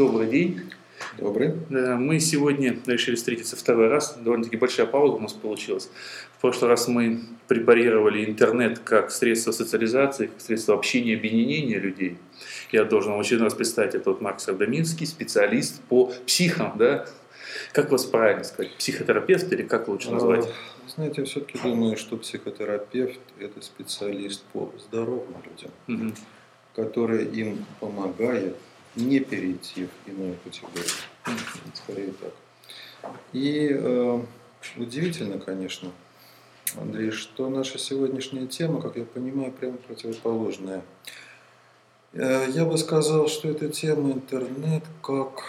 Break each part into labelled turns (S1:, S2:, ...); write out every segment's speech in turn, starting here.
S1: добрый день.
S2: Добрый.
S1: Мы сегодня решили встретиться второй раз. Довольно-таки большая пауза у нас получилась. В прошлый раз мы препарировали интернет как средство социализации, как средство общения, объединения людей. Я должен в очередной раз представить, это вот Марк Савдоминский, специалист по психам, да? Как вас правильно сказать, психотерапевт или как лучше назвать?
S2: А, знаете, я все-таки думаю, что психотерапевт – это специалист по здоровым людям, угу. который им помогает не перейти в иную категорию. Скорее так. И э, удивительно, конечно, Андрей, что наша сегодняшняя тема, как я понимаю, прямо противоположная. Э, я бы сказал, что эта тема интернет как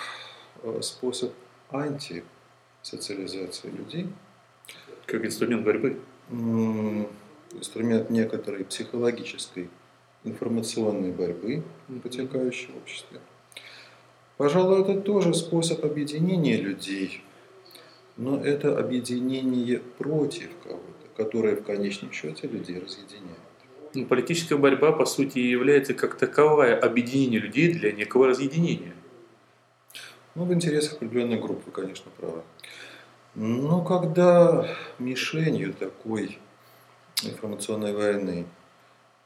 S2: э, способ антисоциализации людей.
S1: Как инструмент борьбы?
S2: Инструмент некоторой психологической информационной борьбы, протекающей в обществе. Пожалуй, это тоже способ объединения людей, но это объединение против кого-то, которое в конечном счете людей разъединяет.
S1: Ну, политическая борьба, по сути, является как таковое объединение людей для некого разъединения.
S2: Ну, в интересах определенной группы, конечно, правы. Но когда мишенью такой информационной войны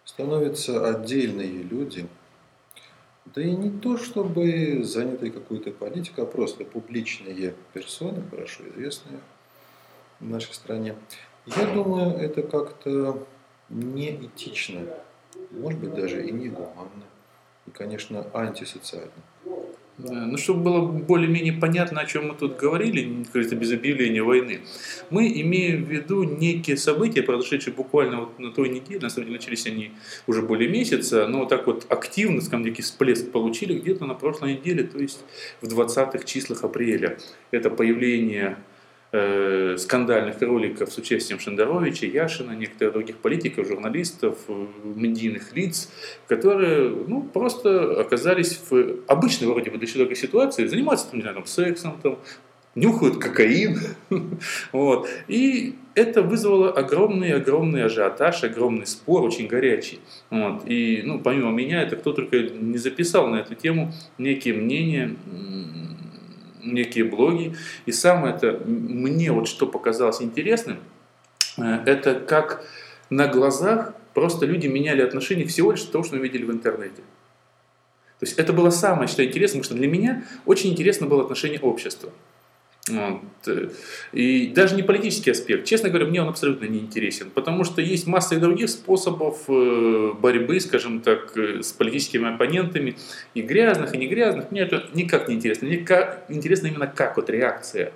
S2: становятся отдельные люди – да и не то, чтобы занятые какой-то политикой, а просто публичные персоны, хорошо известные в нашей стране. Я думаю, это как-то неэтично, может быть, даже и не гуманно, и, конечно, антисоциально.
S1: Да, ну, чтобы было более-менее понятно, о чем мы тут говорили, говорится, без объявления войны, мы имеем в виду некие события, произошедшие буквально вот на той неделе, на самом деле начались они уже более месяца, но вот так вот активно, скажем, некий всплеск получили где-то на прошлой неделе, то есть в 20-х числах апреля. Это появление э, скандальных роликов с участием Шендеровича, Яшина, некоторых других политиков, журналистов, э, медийных лиц, которые ну, просто оказались в обычной вроде бы для человека ситуации, занимаются там, не знаю, там, сексом, там, нюхают кокаин. вот. И это вызвало огромный-огромный ажиотаж, огромный спор, очень горячий. Вот. И ну, помимо меня, это кто только не записал на эту тему некие мнения, некие блоги. И самое это, мне вот что показалось интересным, э, это как на глазах просто люди меняли отношения всего лишь того, что мы видели в интернете. То есть это было самое, что интересно, потому что для меня очень интересно было отношение общества. Вот. И даже не политический аспект. Честно говоря, мне он абсолютно не интересен, потому что есть масса и других способов э, борьбы, скажем так, э, с политическими оппонентами, и грязных, и не грязных. Мне это никак не интересно. Мне интересно именно как вот реакция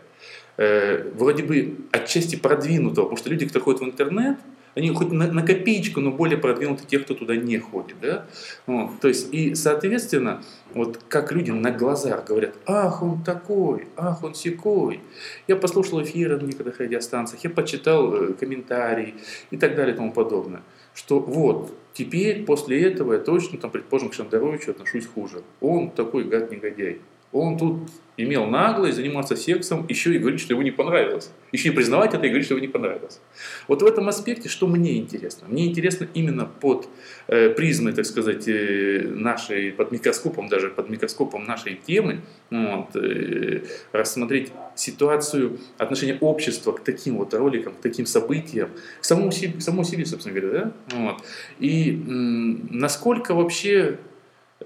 S1: э, вроде бы отчасти продвинутого, потому что люди, кто ходят в интернет, они хоть на, на копеечку, но более продвинуты те, кто туда не ходит. Да? Вот, то есть, и, соответственно, вот как люди на глазах говорят, ах, он такой, ах, он секой. Я послушал эфиры на некоторых радиостанциях, я почитал э, комментарии и так далее и тому подобное. Что вот, теперь после этого я точно, там, предположим, к Шандаровичу отношусь хуже. Он такой гад-негодяй. Он тут имел наглость заниматься сексом, еще и говорить, что ему не понравилось. Еще не признавать это и говорить, что ему не понравилось. Вот в этом аспекте, что мне интересно? Мне интересно именно под э, призмой, так сказать, э, нашей, под микроскопом, даже под микроскопом нашей темы, вот, э, рассмотреть ситуацию отношения общества к таким вот роликам, к таким событиям, к самому себе, к самому себе собственно говоря. Да? Вот. И м, насколько вообще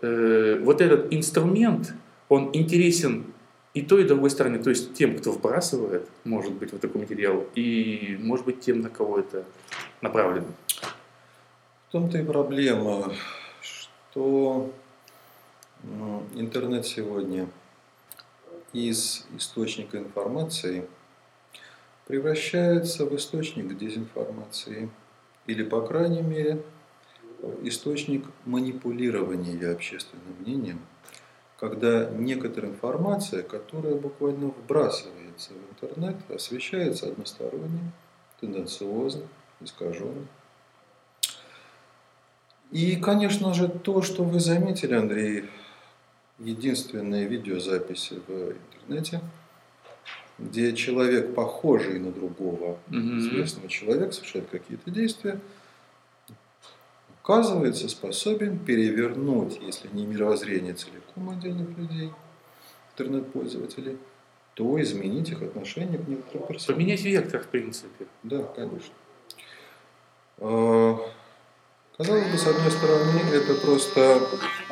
S1: э, вот этот инструмент, он интересен и той, и другой стороне, то есть тем, кто вбрасывает, может быть, вот такой материал, и, может быть, тем, на кого это направлено.
S2: В том-то и проблема, что интернет сегодня из источника информации превращается в источник дезинформации или, по крайней мере, источник манипулирования общественным мнением – когда некоторая информация, которая буквально вбрасывается в интернет, освещается односторонне, тенденциозно, искаженно. И, конечно же, то, что вы заметили, Андрей, единственные видеозаписи в интернете, где человек, похожий на другого mm-hmm. известного человека, совершает какие-то действия, оказывается способен перевернуть, если не мировоззрение целиком отдельных людей, интернет-пользователей, то изменить их отношение к некоторым персонам.
S1: Поменять вектор, в принципе.
S2: Да, конечно. А, казалось бы, с одной стороны, это просто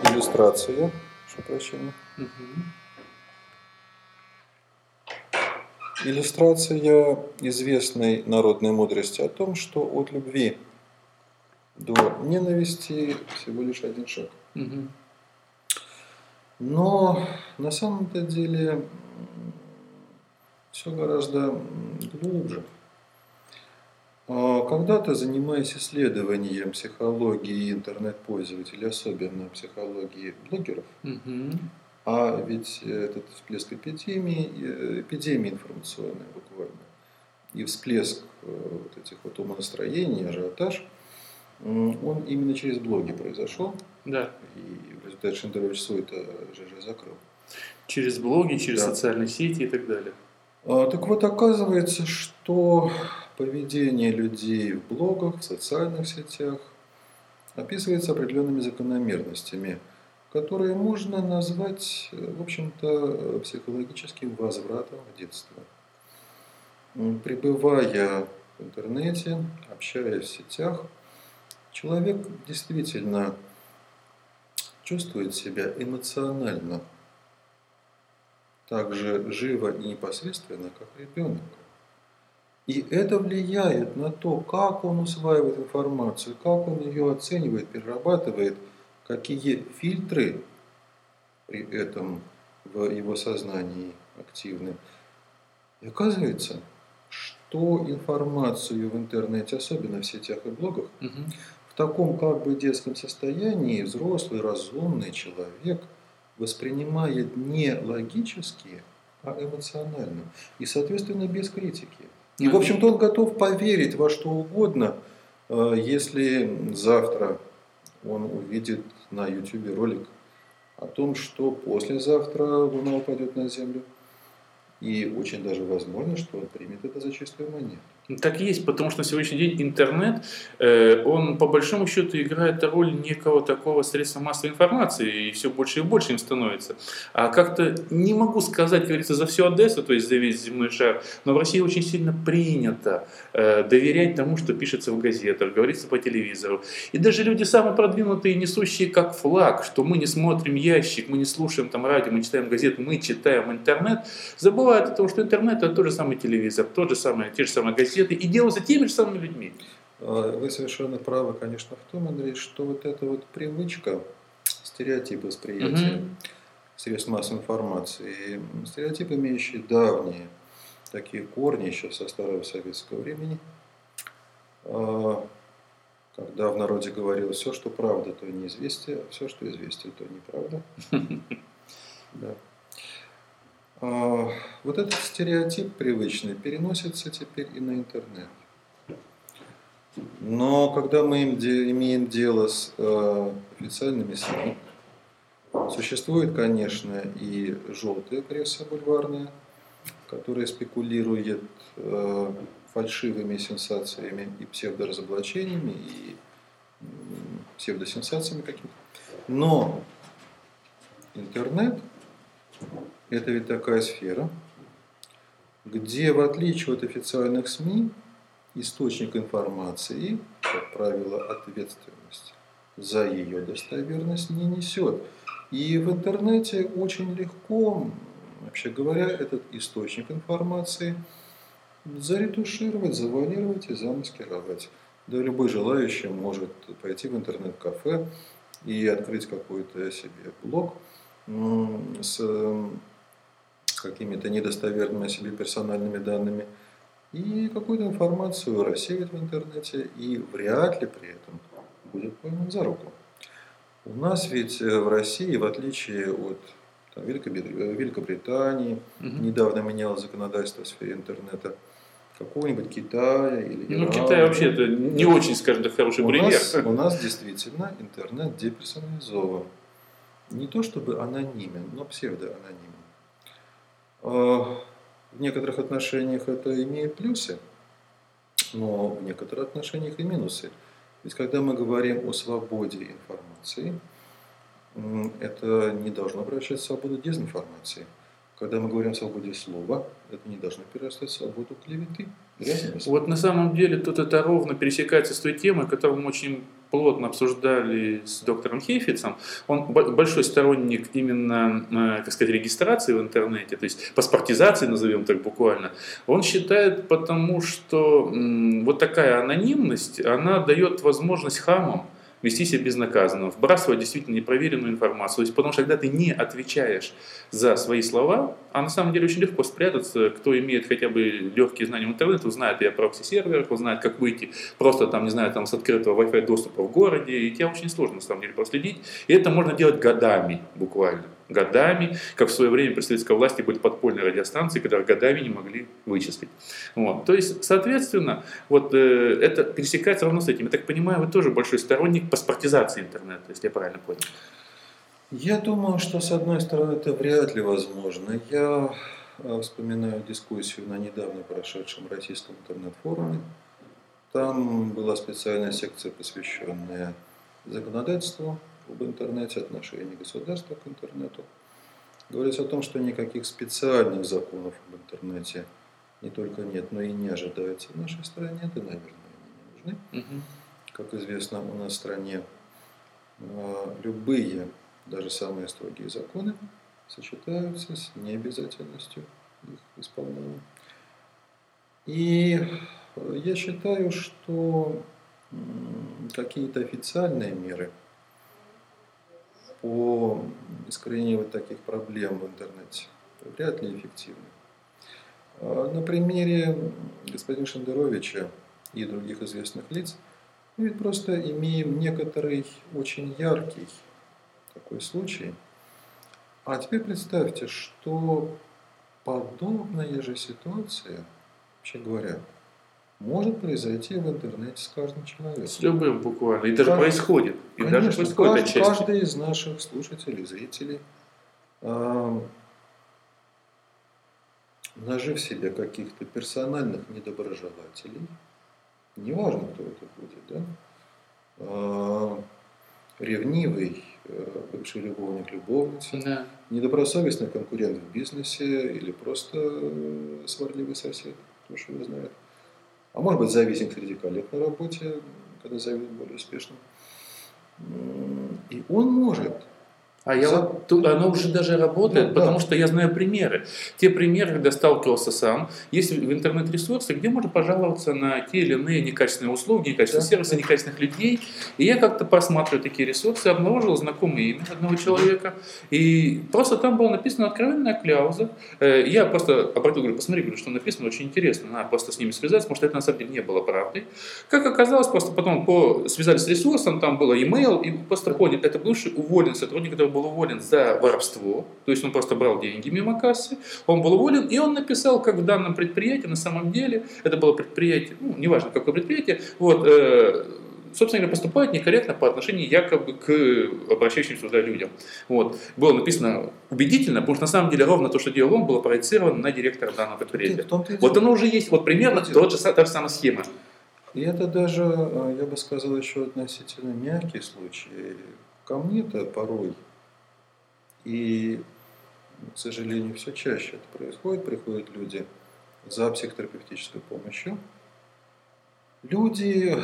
S2: иллюстрация, что прощения.
S1: Мгм.
S2: Иллюстрация известной народной мудрости о том, что от любви до ненависти всего лишь один шаг. Но на самом-то деле все гораздо глубже. А, Когда-то, занимаясь исследованием психологии интернет-пользователей, особенно психологии блогеров,
S1: Мгм.
S2: а ведь этот всплеск эпидемии, э, эпидемии информационной буквально, и всплеск э, вот этих вот умонастроений, ажиотаж, он именно через блоги произошел,
S1: Да.
S2: и в результате Шендерович свой это ЖЖ закрыл.
S1: Через блоги, через
S2: Да.
S1: социальные сети и так далее.
S2: А, Так вот, оказывается, что поведение людей в блогах, в социальных сетях описывается определенными закономерностью, которые можно назвать, в общем-то, психологическим возвратом в детство. Пребывая в интернете, общаясь в сетях, человек действительно чувствует себя эмоционально так же живо и непосредственно, как ребенок. И это влияет на то, как он усваивает информацию, как он ее оценивает, перерабатывает, какие фильтры при этом в его сознании активны. И оказывается, что информацию в интернете, особенно в сетях и блогах,
S1: Мгм.
S2: В таком как бы детском состоянии взрослый, разумный человек воспринимает не логически, а эмоционально. И, соответственно, без критики. И, в общем-то, он готов поверить во что угодно, э, если завтра он увидит на YouTube ролик о том, что послезавтра Луна упадет на Землю. И очень даже возможно, что он примет это за чистую монету.
S1: Так и есть, потому что на сегодняшний день интернет, э, он по большому счету играет роль некого такого средства массовой информации, и все больше и больше им становится. А как-то не могу сказать, говорится, за всю Одессу, то есть за весь земной шар, но в России очень сильно принято э, доверять тому, что пишется в газетах, говорится по телевизору. И даже люди самые продвинутые, несущие как флаг, что мы не смотрим ящик, мы не слушаем там радио, мы читаем газеты, мы читаем интернет, забывают о том, что интернет это тот же самый телевизор, тот же самый, те же самые газеты, и делаются теми же самыми людьми.
S2: А, Вы совершенно правы, конечно, в том, Андрей, что вот эта вот привычка, стереотип восприятия
S1: Мгм.
S2: средств массовой информации, стереотип, имеющий давние такие корни еще со старого советского времени, а, когда в народе говорилось, все, что правда, то неизвестие, а все, что известие, то неправда. Да. А, Вот этот стереотип привычный переносится теперь и на интернет. Но когда мы имеем дело с э, официальными СМИ, существует, конечно, и желтая пресса бульварная, которая спекулирует э, фальшивыми сенсациями и псевдоразоблачениями, и псевдосенсациями какими-то. Но интернет – это ведь такая сфера, где, в отличие от официальных СМИ, источник информации, как правило, ответственность за ее достоверность не несет. И в интернете очень легко, вообще говоря, этот источник информации заретушировать, завуалировать и замаскировать. Да любой желающий может пойти в интернет-кафе и открыть какой-то себе блог с какими-то недостоверными о себе персональными данными и какую-то информацию рассеять в интернете и вряд ли при этом будет пойман за руку. У нас ведь э, в России, в отличие от там, э, Великобритании,
S1: Мгм.
S2: недавно менялось законодательство в сфере интернета, какого-нибудь Китая или
S1: Ну,
S2: Ирана.
S1: Китай вообще это не очень, скажем так, хороший
S2: у
S1: пример.
S2: нас, у нас действительно интернет деперсонализован. Не то чтобы анонимен, но псевдоанонимен. А, В некоторых отношениях это имеет плюсы, но в некоторых отношениях и минусы. Ведь когда мы говорим о свободе информации, это не должно превращаться в свободу дезинформации. когда мы говорим о свободе слова, это не должно перерастать в свободу клеветы.
S1: Вот на самом деле тут это ровно пересекается с той темой, которую мы очень плотно обсуждали с доктором Хейфицем. Он большой сторонник именно, э, как сказать, регистрации в интернете, то есть паспортизации, назовем так буквально. Он считает, потому что вот такая анонимность, она дает возможность хамам вести себя безнаказанно, вбрасывать действительно непроверенную информацию. То есть, потому что когда ты не отвечаешь за свои слова, а на самом деле очень легко спрятаться, кто имеет хотя бы легкие знания в интернете, узнает и о прокси-серверах, узнает, как выйти просто там, не знаю, там с открытого Wi-Fi доступа в городе, и тебя очень сложно на самом деле проследить. И это можно делать годами буквально годами, как в свое время при советской власти были подпольные радиостанции, которые годами не могли вычислить. Вот. То есть, соответственно, вот э, это пересекается равно с этим. Я так понимаю, вы тоже большой сторонник паспортизации интернета, если я правильно понял.
S2: Я думаю, что с одной стороны это вряд ли возможно. Я э, вспоминаю дискуссию на недавно прошедшем российском интернет-форуме. Там была специальная секция, посвященная законодательству об интернете, отношении государства к интернету. Говорится о том, что никаких специальных законов об интернете не только нет, но и не ожидается в нашей стране, да, наверное, они не нужны. Угу. Как известно, у нас в стране а, любые, даже самые строгие законы сочетаются с необязательностью их исполнения. И я считаю, что какие-то официальные меры – по искоренению вот таких проблем в интернете вряд ли эффективны. А, на примере господина Шендеровича и других известных лиц мы ведь просто имеем некоторый очень яркий такой случай. А теперь представьте, что подобная же ситуация, вообще говоря, может произойти в интернете с каждым человеком.
S1: С любым буквально. И даже каждый, происходит. И
S2: конечно, даже происходит каждый, каждый из наших слушателей, зрителей, э, нажив себе каких-то персональных недоброжелателей, неважно, кто это будет, да, э, ревнивый э, бывший любовник любовница, да. недобросовестный конкурент в бизнесе или просто э, сварливый сосед, кто что его знает. А может быть зависим среди коллег на работе, когда завис более успешным. И он может
S1: а я За... вот, тут, оно уже даже работает, ну, потому да. что я знаю примеры. Те примеры, когда сталкивался сам, есть в интернет-ресурсы, где можно пожаловаться на те или иные некачественные услуги, некачественные да. сервисы, некачественных людей. И я как-то просматриваю такие ресурсы, обнаружил знакомое имя одного человека, и просто там была написана откровенная кляуза. Э, я просто обратил, говорю, посмотри, говорю, что написано, очень интересно, надо просто с ними связаться, потому что это на самом деле не было правдой. Как оказалось, просто потом по... связались с ресурсом, там было email, и просто понял, это бывший уволен сотрудник, был уволен за воровство, то есть он просто брал деньги мимо кассы, он был уволен, и он написал, как в данном предприятии, на самом деле, это было предприятие, ну, неважно какое предприятие, вот, э, собственно говоря, поступает некорректно по отношению якобы к обращающимся туда людям. Вот. Было написано убедительно, потому что на самом деле ровно то, что делал он, было проецировано на директора данного предприятия. Вот оно уже есть, вот примерно тот же, та же самая схема.
S2: И это даже, э, я бы сказал, еще относительно мягкий случай. Ко мне-то порой и, к сожалению, все чаще это происходит. Приходят люди за психотерапевтической помощью. Люди,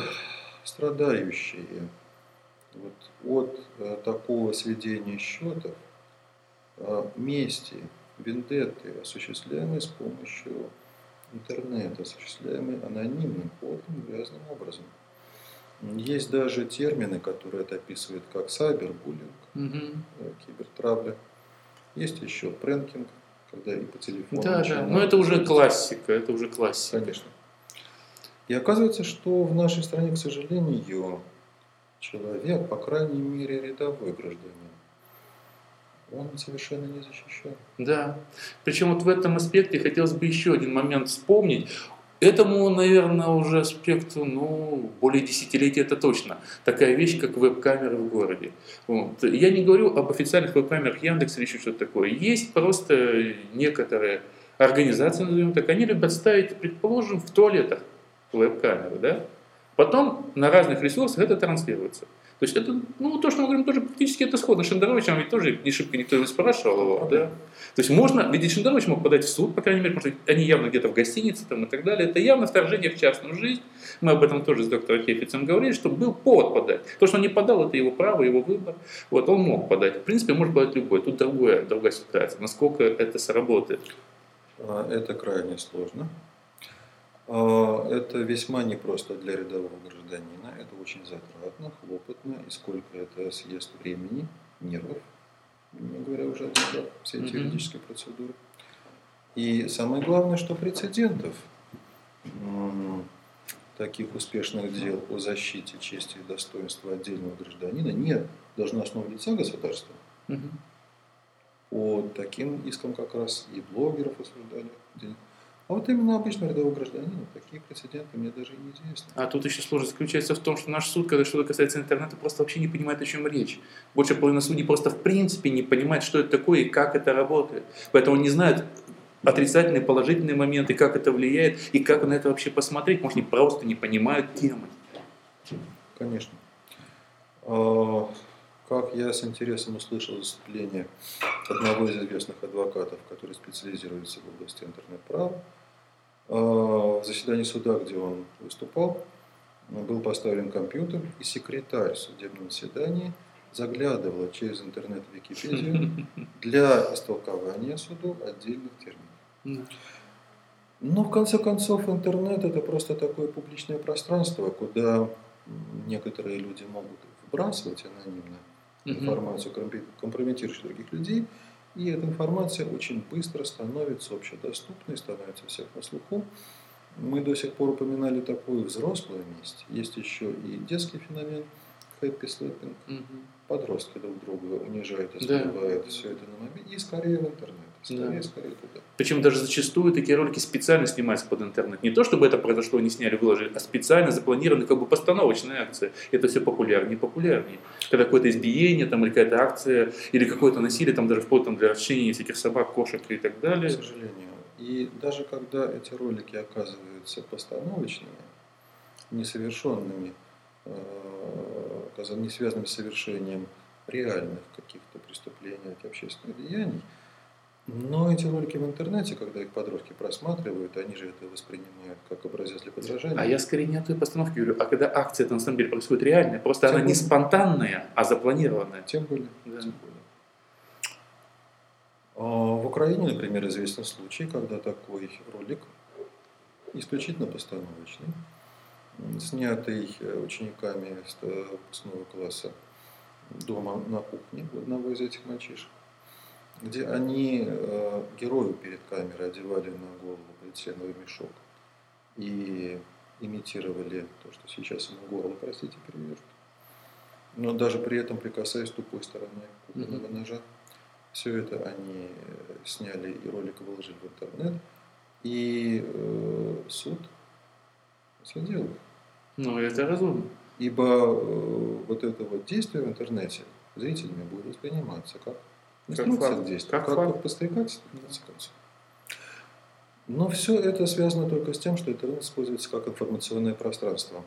S2: страдающие вот от э, такого сведения счетов, э, мести, вендетты, осуществляемые с помощью интернета, осуществляемые анонимным ходом, грязным образом. Есть даже термины, которые это описывают как сайбербуллинг, угу. кибертравля. Есть еще пренкинг, когда и по телефону.
S1: Да, да, но это уже классика, это уже классика.
S2: Конечно. И оказывается, что в нашей стране, к сожалению, человек, по крайней мере, рядовой гражданин, он совершенно не защищен.
S1: Да. Причем вот в этом аспекте хотелось бы еще один момент вспомнить. Этому, наверное, уже аспекту, ну, более десятилетия это точно. Такая вещь, как веб-камеры в городе. Вот. Я не говорю об официальных веб-камерах Яндекса или еще что-то такое. Есть просто некоторые организации, назовем так, они любят ставить, предположим, в туалетах веб-камеры, да? Потом на разных ресурсах это транслируется. То есть это, ну, то, что мы говорим, тоже практически это сходно. Шендеровичем ведь тоже не шибко никто не спрашивал его, да? То есть можно, ведь Шендерович мог подать в суд, по крайней мере, потому что они явно где-то в гостинице там и так далее. Это явно вторжение в частную жизнь. Мы об этом тоже с доктором Хефицем говорили, что был повод подать. То, что он не подал, это его право, его выбор. Вот, он мог подать. В принципе, может подать любой. Тут другая, другая ситуация. Насколько это сработает?
S2: А, это крайне сложно. А, это весьма непросто для рядового гражданина, это очень затратно, хлопотно, и сколько это съест времени, нервов, не говоря уже о деньгах, все эти юридические процедуры. И самое главное, что прецедентов таких успешных дел о защите чести и достоинства отдельного гражданина нет. Должно основать лица государства. Угу. По таким искам как раз и блогеров осуждали а вот именно обычного рядового гражданина такие прецеденты мне даже и неизвестны.
S1: А тут еще сложность заключается в том, что наш суд, когда что-то касается интернета, просто вообще не понимает, о чем речь. Больше половины судей просто в принципе не понимает, что это такое и как это работает. Поэтому не знают отрицательные, положительные моменты, как это влияет и как на это вообще посмотреть. Может, они просто не понимают темы.
S2: Конечно. А, как я с интересом услышал выступление одного из известных адвокатов, который специализируется в области интернет-права, в заседании суда, где он выступал, был поставлен компьютер, и секретарь в судебном заседании заглядывала через интернет в Википедию для истолкования суду отдельных терминов. Но в конце концов интернет это просто такое публичное пространство, куда некоторые люди могут вбрасывать анонимно информацию, компрометирующую других людей, и эта информация очень быстро становится общедоступной, становится всех на слуху. Мы до сих пор упоминали такую взрослую месть. Есть еще и детский феномен happy sleeping. Угу. Подростки друг друга унижают, оскорбляют. Да. Все это на момент. И скорее в интернет. Скорее,
S1: да. скорее туда. Причем даже зачастую такие ролики специально снимаются под интернет. Не то, чтобы это произошло, они сняли, выложили, а специально запланированы как бы постановочная акция. Это все популярнее и популярнее. Когда какое-то избиение там, или какая-то акция, или какое-то насилие, там даже вплоть там, для расчленения всяких собак, кошек и так далее.
S2: К сожалению. И даже когда эти ролики оказываются постановочными, несовершенными, э, не связанными с совершением реальных каких-то преступлений, общественных деяний, но эти ролики в интернете, когда их подростки просматривают, они же это воспринимают как образец для подражания.
S1: А я скорее не о той постановке говорю, а когда акция это на самом деле происходит реальная, просто Тем она более. не спонтанная, а запланированная.
S2: Тем более. Да. Тем более. А в Украине, например, известен случай, когда такой ролик, исключительно постановочный, снятый учениками выпускного класса дома на кухне у одного из этих мальчишек, где они э, герою перед камерой одевали на голову полиэтиленовый мешок и имитировали то, что сейчас ему горло, простите, перевяжут. Но даже при этом прикасаясь тупой стороной кухонного mm-hmm. ножа. Все это они э, сняли и ролик выложили в интернет. И э, суд осудил их.
S1: Ну, это разумно.
S2: Ибо э, вот это вот действие в интернете зрителями будет восприниматься как Инструкция как действует. Как, как. Но все это связано только с тем, что интернет используется как информационное пространство.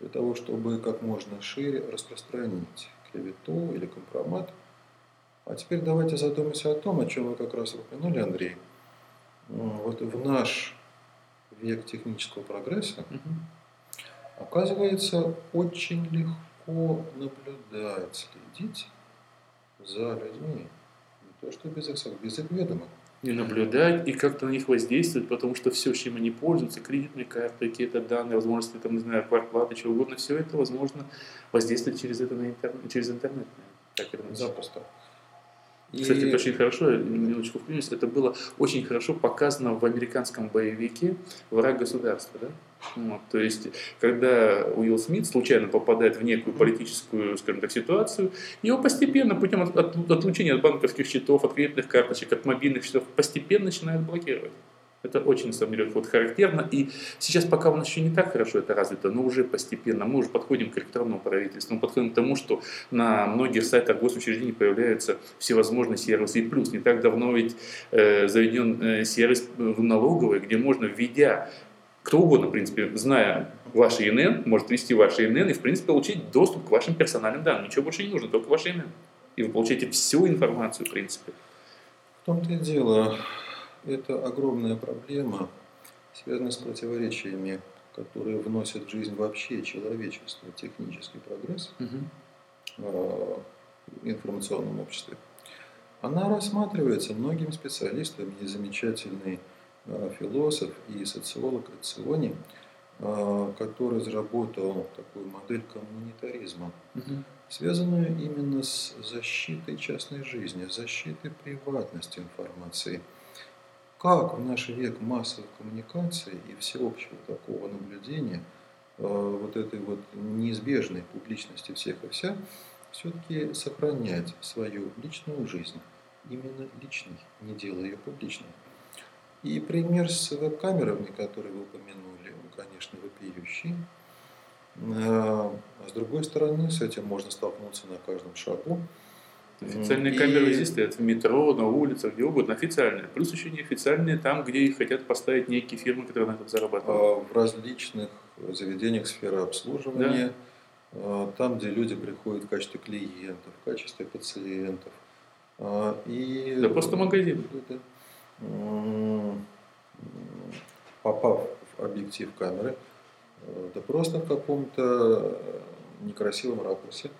S2: Для того, чтобы как можно шире распространить клевету или компромат. А теперь давайте задумаемся о том, о чем вы как раз упомянули, Андрей. Вот в наш век технического прогресса, угу. оказывается, очень легко наблюдать, следить за людьми. Не то, что без их, без их ведома.
S1: Не наблюдать и как-то на них воздействовать, потому что все, чем они пользуются, кредитные карты, какие-то данные, возможности, там, не знаю, квартплаты, чего угодно, все это возможно воздействовать через это на интернет, через интернет.
S2: Так это Запросто.
S1: Кстати, и... это очень хорошо, минуточку вклинюсь, это было очень хорошо показано в американском боевике «Враг государства». Да? Вот, то есть, когда Уилл Смит случайно попадает в некую политическую, скажем так, ситуацию, его постепенно, путем от, от, отлучения от банковских счетов, от кредитных карточек, от мобильных счетов, постепенно начинают блокировать. Это очень, на самом деле, вот характерно. И сейчас пока у нас еще не так хорошо это развито, но уже постепенно мы уже подходим к электронному правительству. Мы подходим к тому, что на многих сайтах госучреждений появляются всевозможные сервисы. И плюс, не так давно ведь э, заведен э, сервис в налоговой, где можно, введя кто угодно, в принципе, зная ваш ИНН, может ввести ваш ИНН и, в принципе, получить доступ к вашим персональным данным. Ничего больше не нужно, только ваш ИНН. И вы получаете всю информацию, в принципе.
S2: В том-то и дело, это огромная проблема, связанная с противоречиями, которые вносят в жизнь вообще человечество, технический прогресс
S1: Угу.
S2: в информационном обществе. Она рассматривается многими специалистами, и замечательный философ и социолог Циони, э, который разработал такую модель коммунитаризма,
S1: Угу.
S2: связанную именно с защитой частной жизни, защитой приватности информации. Как в наш век массовых коммуникаций и всеобщего такого наблюдения, э, вот этой вот неизбежной публичности всех и вся, все-таки сохранять свою личную жизнь, именно личной, не делая ее публичной. И пример с веб-камерами, который вы упомянули, он, конечно, вопиющий. А с другой стороны, с этим можно столкнуться на каждом шагу.
S1: Официальные
S2: И-
S1: камеры здесь стоят в метро, на улицах, где угодно, официальные. Плюс еще неофициальные там, где их хотят поставить некие фирмы, которые на этом зарабатывают.
S2: А, в различных заведениях сферы обслуживания, а, там, где люди приходят в качестве клиентов, в качестве пациентов. А, И,
S1: Да просто магазин.
S2: Да, да. Попав в объектив камеры, э, да просто в каком-то некрасивом ракурсе,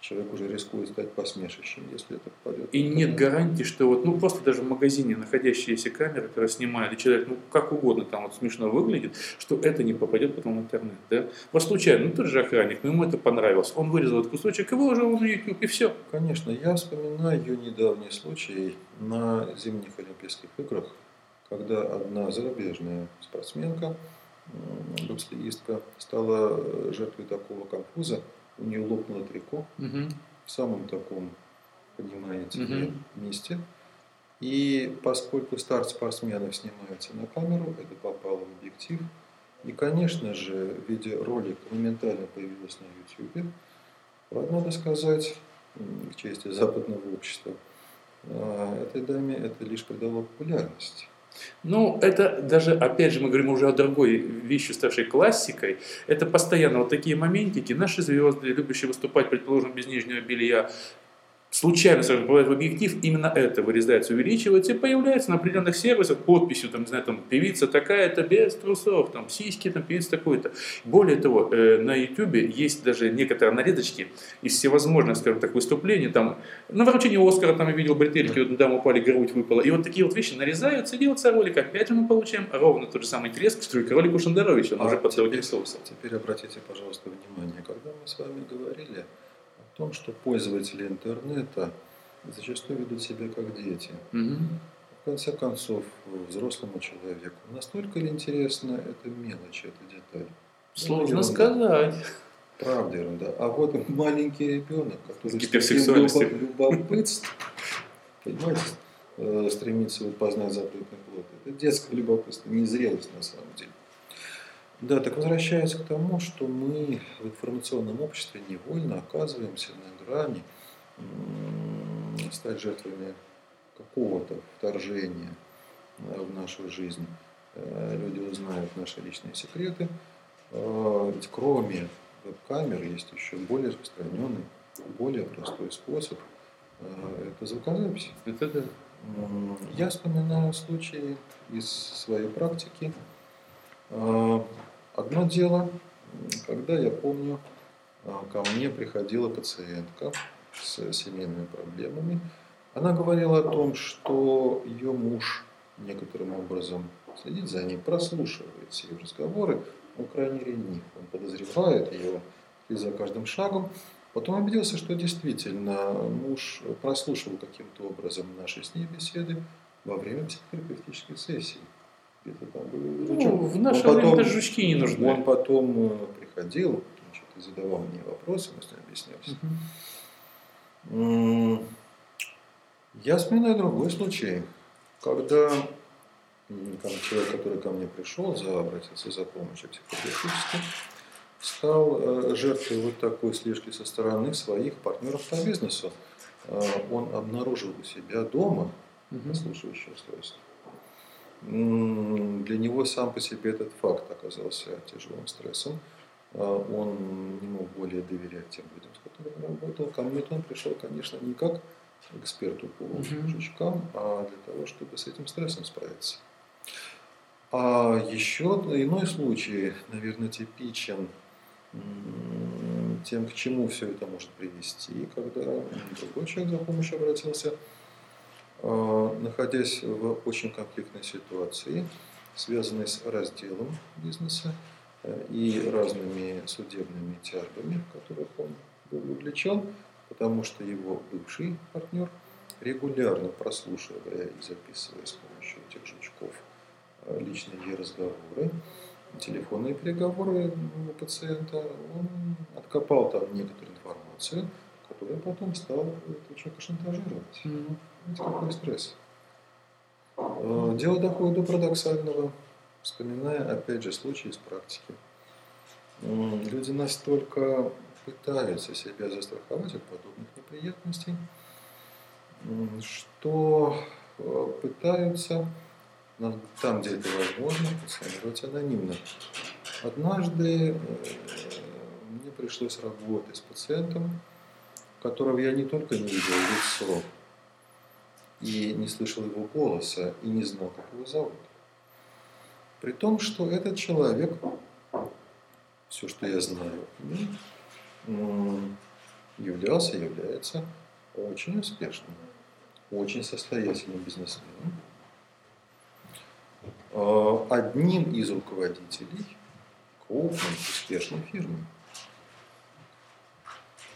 S2: человек уже рискует стать посмешищем, если это попадет.
S1: И нет гарантии, что вот, ну просто даже в магазине находящиеся камеры, которые снимают, и человек, ну как угодно там вот смешно выглядит, что это не попадет потом в интернет, да? Вот случайно, ну тот же охранник, ну ему это понравилось, он вырезал этот кусочек и выложил на YouTube, и все.
S2: Конечно, я вспоминаю недавний случай на зимних Олимпийских играх, когда одна зарубежная спортсменка, бобслеистка, стала э, жертвой такого конфуза. У нее лопнуло трико в самом таком, понимаете, месте. И поскольку старт спортсменов снимается на камеру, это попало в объектив. И, конечно же, видеоролик моментально появился на YouTube. Правда, надо сказать, м, к чести западного общества, а, этой даме это лишь придало популярность.
S1: Ну, это даже, опять же, мы говорим уже о другой вещи, ставшей классикой. Это постоянно вот такие моментики. Наши звезды, любящие выступать, предположим, без нижнего белья, случайно, скажем, попадают в объектив, именно это вырезается, увеличивается и появляется на определенных сервисах подписью, там, не знаю, там, певица такая-то без трусов, там, сиськи, там, певица такой-то. Более того, э, на YouTube есть даже некоторые нарезочки из всевозможных, скажем так, выступлений, там, на вручении Оскара, там, я видел бретельки, вот недавно упали, грудь выпала, и вот такие вот вещи нарезаются, и делается ролик, опять мы получаем ровно тот же самый треск, что и к ролику Шендеровича, но
S2: А
S1: уже под соусом.
S2: Теперь обратите, пожалуйста, внимание, когда мы с вами говорили том, что пользователи интернета зачастую ведут себя как дети.
S1: Мгм.
S2: В конце концов, взрослому человеку настолько ли интересна эта мелочь, эта деталь?
S1: Сложно
S2: ерунда.
S1: сказать.
S2: Правда ерунда. А вот маленький ребенок, который
S1: гиперсексуальностью.
S2: любо- любопытством, понимаете, э, стремится вот познать запретный плод. Это детское любопытство, незрелость на самом деле. Да, так возвращаясь к тому, что мы в информационном обществе невольно оказываемся на грани стать жертвами какого-то вторжения э, в нашу жизнь. Э, Люди узнают наши личные секреты. Э, Ведь кроме веб-камер есть еще более распространенный, более простой способ. Это звукозапись.
S1: Это да.
S2: Я вспоминаю случаи из своей практики. Одно дело, когда я помню, э, ко мне приходила пациентка с семейными проблемами. Она говорила о том, что ее муж некоторым образом следит за ней, прослушивает все ее разговоры, он крайне ревнив, он подозревает ее и за каждым шагом. Потом убедился, что действительно муж прослушивал каким-то образом наши с ней беседы во время психотерапевтической сессии. Где-то там был жучок.
S1: Ну, в наше время
S2: потом-
S1: даже жучки не нужны.
S2: Он потом э, приходил значит, и задавал мне вопросы, мы с ним объяснялись. М, Я вспоминаю другой случай, когда человек, который ко мне пришел, за, обратился за помощью психотерапевтической, стал э, жертвой вот такой слежки со стороны своих партнеров по бизнесу. Э, Он обнаружил у себя дома
S1: Мгм.
S2: прослушивающее устройство. Для него сам по себе этот факт оказался тяжелым стрессом. он не мог более доверять тем людям, с которыми работал. Ко мне он пришел, конечно, не как эксперту по жучкам, а для того, чтобы с этим стрессом справиться. А еще иной случай, наверное, типичен тем, к чему все это может привести, когда другой человек за помощью обратился, а, находясь в очень конфликтной ситуации, связанной с разделом бизнеса э, и разными судебными тяжбами, в которых он был вовлечен, потому что его бывший партнер, регулярно прослушивая и записывая с помощью этих жучков э, личные разговоры, телефонные переговоры у пациента, он откопал там некоторую информацию, которая потом стала этого человека шантажировать. Mm-hmm. Видите, какой стресс. Э, дело доходит до парадоксального, вспоминая, опять же, случаи из практики. Люди настолько пытаются себя застраховать от подобных неприятностей, что э, пытаются там, где это возможно, функционировать анонимно. Однажды э, мне пришлось работать с пациентом, которого я не только не видел лицо, и не слышал его голоса, и не знал, как его зовут. При том, что этот человек, все, что я знаю, являлся, является очень успешным, очень состоятельным бизнесменом, Э, одним из руководителей крупной успешной фирмы.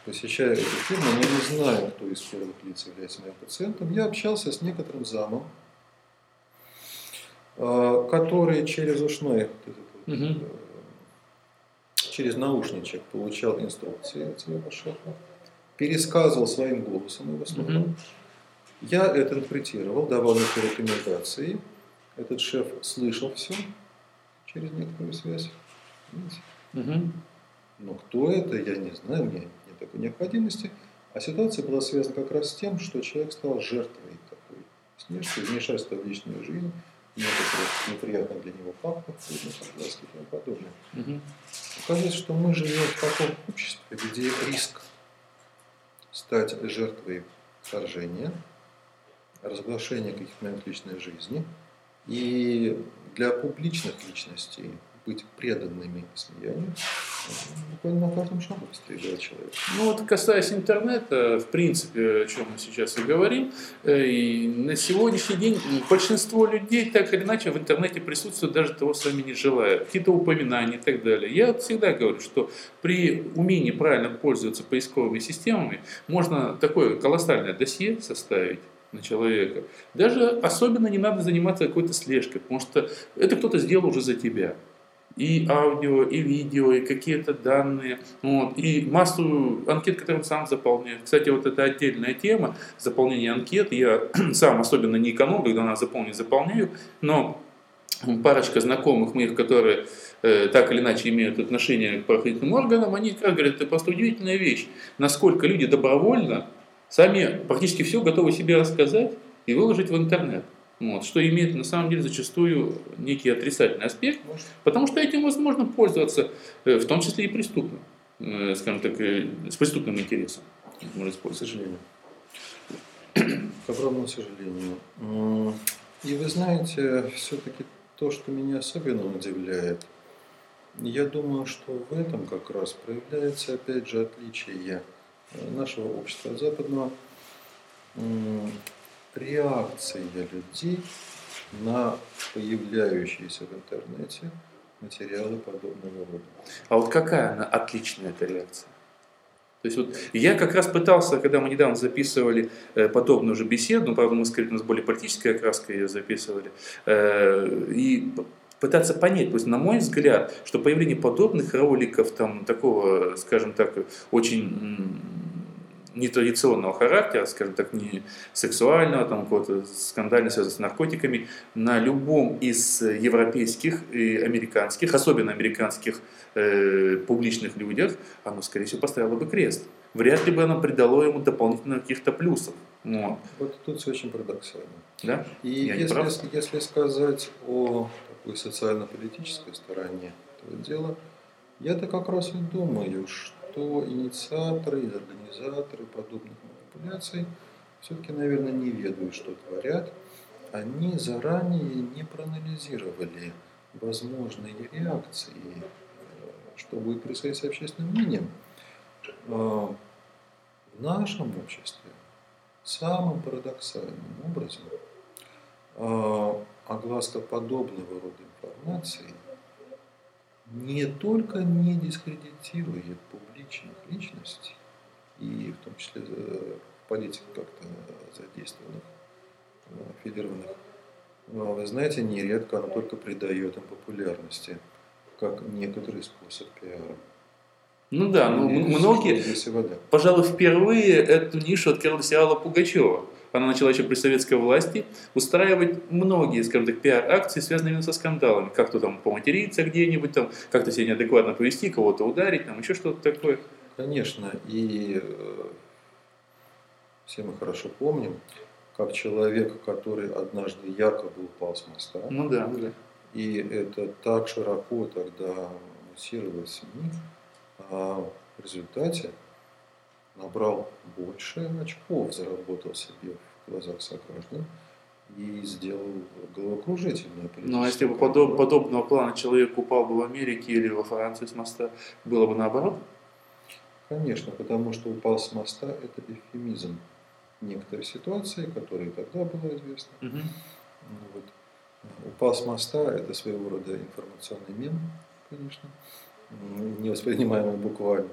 S2: Посещая эту фирму, но не знаю, кто из первых лиц является моим пациентом, я общался с некоторым замом, э, который через ушной, угу. через наушничек получал инструкции от своего шефа, пересказывал своим голосом его слова. Угу. Я это интерпретировал, давал некоторые рекомендации – этот шеф слышал все через некоторую связь. Угу. Но кто это, я не знаю, у нет такой необходимости. А ситуация была связана как раз с тем, что человек стал жертвой такой снежки, вмешательства в личную жизнь, некоторых неприятных для него фактов, согласки и тому подобное. Угу. Оказывается, что мы живем в таком обществе, где риск стать жертвой вторжения, разглашения каких-то моментов личной жизни – и для публичных личностей быть преданными слиянию буквально на каждом шагу истребляет человек.
S1: Ну вот касаясь интернета, в принципе, о чем мы сейчас и говорим, э, и на сегодняшний день большинство людей так или иначе в интернете присутствуют, даже того сами не желая, какие-то упоминания и так далее. Я всегда говорю, что при умении правильно пользоваться поисковыми системами можно такое колоссальное досье составить, на человека. Даже особенно не надо заниматься какой-то слежкой, потому что это кто-то сделал уже за тебя. И аудио, и видео, и какие-то данные, вот, и массу анкет, которые сам заполняет. Кстати, вот это отдельная тема, заполнение анкет. Я сам особенно не эконом, когда надо заполнить, заполняю, но парочка знакомых моих, которые э, так или иначе имеют отношение к правоохранительным органам, они как говорят, это просто удивительная вещь, насколько люди добровольно сами практически все готовы себе рассказать и выложить в интернет. Вот, что имеет на самом деле зачастую некий отрицательный аспект, потому что этим возможно пользоваться, э, в том числе и преступным, э, скажем так, э, с преступным интересом.
S2: Использовать. К сожалению. К огромному сожалению. И вы знаете, все-таки то, что меня особенно удивляет, я думаю, что в этом как раз проявляется, опять же, отличие нашего общества западного реакция людей на появляющиеся в интернете материалы подобного рода.
S1: А вот какая она отличная эта реакция? То есть вот я как раз пытался, когда мы недавно записывали э, подобную уже беседу, ну, правда, мы, скорее, у нас более политическая окраска ее записывали, э, и пытаться понять, то есть, на мой взгляд, что появление подобных роликов, там, такого, скажем так, очень нетрадиционного характера, скажем так, не сексуального, там какого-то скандально связанного с наркотиками, на любом из европейских и американских, особенно американских э, публичных людях, оно, скорее всего, поставило бы крест. Вряд ли бы оно придало ему дополнительно каких-то плюсов.
S2: Вот. вот тут все очень парадоксально.
S1: Да?
S2: И если, если сказать о такой социально-политической стороне этого дела, Я-то как раз и думаю, что инициаторы и организаторы подобных манипуляций все-таки, наверное, не ведают, что творят. Они заранее не проанализировали возможные реакции, э, что будет происходить с общественным мнением. А, в нашем обществе самым парадоксальным образом а, огласка подобного рода информации не только не дискредитирует публичных личностей, и в том числе э, политик как-то задействованных, аффилированных, но, вы знаете, нередко она только придает им популярности, как некоторый способ пиара.
S1: Ну да, ну многие, пожалуй, впервые эту нишу открыла сериала Пугачева. Она начала еще при советской власти устраивать многие, скажем так, пиар-акции, связанные именно со скандалами. Как-то там поматериться где-нибудь, там, как-то себя неадекватно повести, кого-то ударить, там еще что-то такое.
S2: Конечно, и э, все мы хорошо помним, как человек, который однажды якобы упал с моста.
S1: Ну да, да.
S2: И это так широко тогда муссировалось в СМИ, а в результате набрал больше очков, заработал себе в глазах сограждан и сделал головокружительное
S1: Ну а если бы подоб, подобного плана человек упал бы в Америке или во Франции с моста, было бы наоборот?
S2: Конечно, потому что упал с моста – это эвфемизм некоторой ситуации, которая тогда была известна. Угу. Вот. Упал с моста – это своего рода информационный мем, конечно, не воспринимаемый буквально.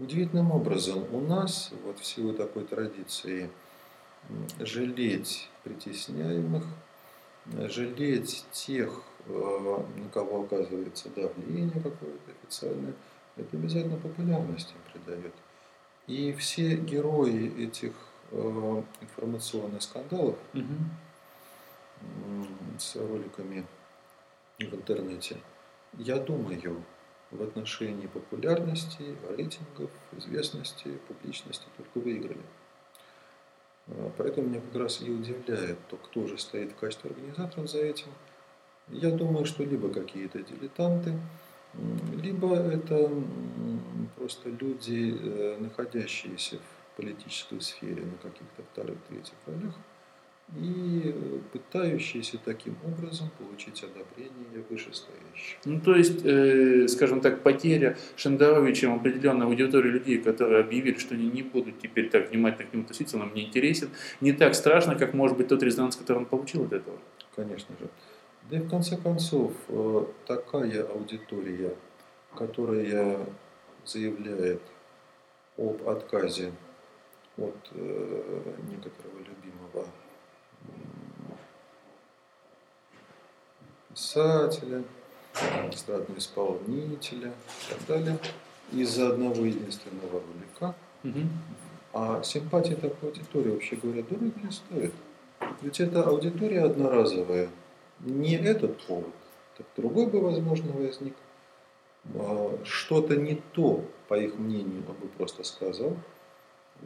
S2: Удивительным образом у нас, вот в силу такой традиции, жалеть притесняемых, жалеть тех, а, на кого оказывается давление какое-то официальное, это обязательно популярность им придает. И все герои этих э, информационных скандалов угу. с роликами в интернете, я думаю, в отношении популярности, рейтингов, известности, публичности только выиграли. А, поэтому меня как раз и удивляет то, кто же стоит в качестве организаторов за этим. Я думаю, что либо какие-то дилетанты, либо это просто люди, э, находящиеся в политической сфере на каких-то вторых, третьих ролях, и пытающиеся таким образом получить одобрение вышестоящих.
S1: Ну, то есть, э, скажем так, потеря Шендеровичем определенной аудитории людей, которые объявили, что они не будут теперь так внимательно к нему относиться, он мне интересен, не так страшно, как может быть тот резонанс, который он получил от этого.
S2: Конечно же. Да и в конце концов, э, такая аудитория, которая заявляет об отказе от э, некоторого любимого писателя, эстрадного исполнителя и так далее, из-за одного единственного ролика. Угу. А симпатия такой аудитории, вообще говоря, дорого не стоит. Ведь это аудитория одноразовая – не этот повод, так другой бы, возможно, возник. А, что-то не то, по их мнению, он бы просто сказал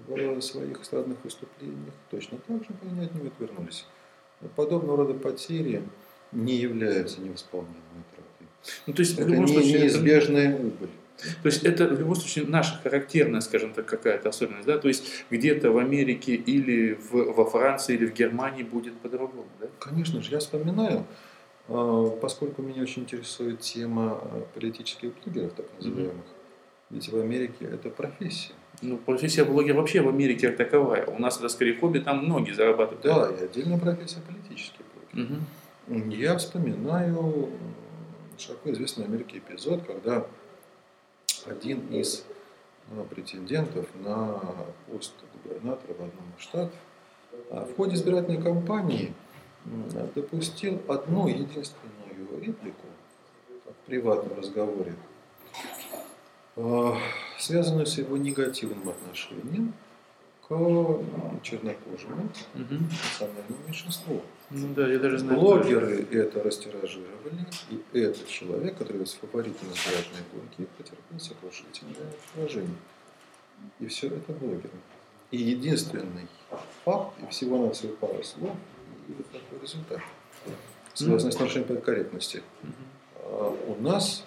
S2: в своих эстрадных выступлениях. Точно так же бы они от него отвернулись. Подобного рода потери не являются невосполнимой тратой. Ну, то есть, это не, случае, неизбежная это... убыль.
S1: То есть это в любом случае наша характерная, скажем так, какая-то особенность, да? То есть где-то в Америке или в, во Франции или в Германии будет по-другому, да?
S2: Конечно же, я вспоминаю, а, поскольку меня очень интересует тема политических блогеров, так называемых, mm-hmm. ведь в Америке это профессия.
S1: Ну, профессия блогера вообще в Америке как таковая. У нас это скорее хобби, там многие зарабатывают.
S2: Да, и отдельная профессия политический блогер. Угу. Я вспоминаю широко известный в Америке эпизод, когда один из э, претендентов на пост губернатора в одном из штатов а в ходе избирательной кампании допустил одну единственную реплику в приватном разговоре, э, связанную с его негативным отношением к чернокожему угу. национальному меньшинству.
S1: Ну да, я даже знаю.
S2: Блогеры это растиражировали, и этот человек, который является фаворитом избирательной гонки, потерпел сокрушительное поражение. И все это блогеры. И единственный факт, и всего на всего пару слов, и вот такой результат, связанный с нарушением политкорректности. а у нас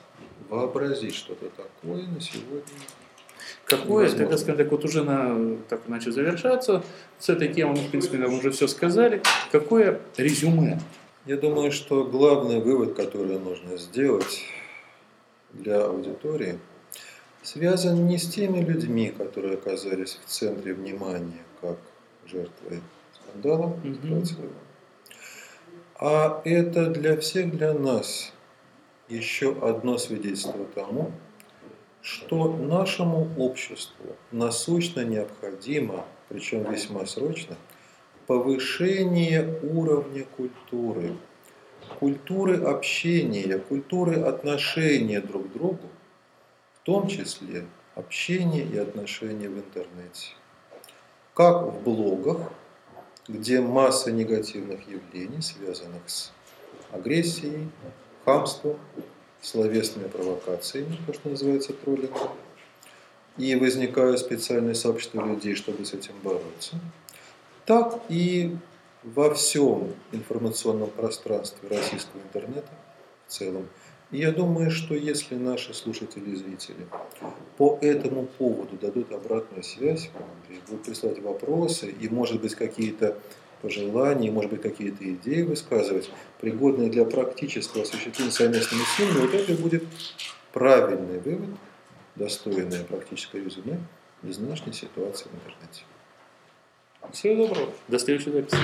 S2: вообразить что-то такое на сегодня
S1: Какое,
S2: Невозможно.
S1: тогда, скажем так, вот уже на, так начал завершаться с этой темой, мы, в принципе, нам уже все сказали. Какое резюме?
S2: Я думаю, что главный вывод, который нужно сделать для аудитории, связан не с теми людьми, которые оказались в центре внимания, как жертвы скандала. Троцкого, а это для всех, для нас еще одно свидетельство тому, что нашему обществу насущно необходимо, причем весьма срочно, повышение уровня культуры, культуры общения, культуры отношения друг к другу, в том числе общения и отношения в интернете. Как в блогах, где масса негативных явлений, связанных с агрессией, хамством, словесными провокациями, то, что называется троллингом, и возникают специальные сообщества людей, чтобы с этим бороться, так и во всем информационном пространстве российского интернета в целом. И я думаю, что если наши слушатели и зрители по этому поводу дадут обратную связь, будут присылать вопросы, и, может быть, какие-то пожелания, может быть, какие-то идеи высказывать, пригодные для практического осуществления совместными усилиями, вот это будет правильный вывод, достойное практическое резюме из нынешней ситуации в интернете.
S1: Всего доброго. До следующей записи.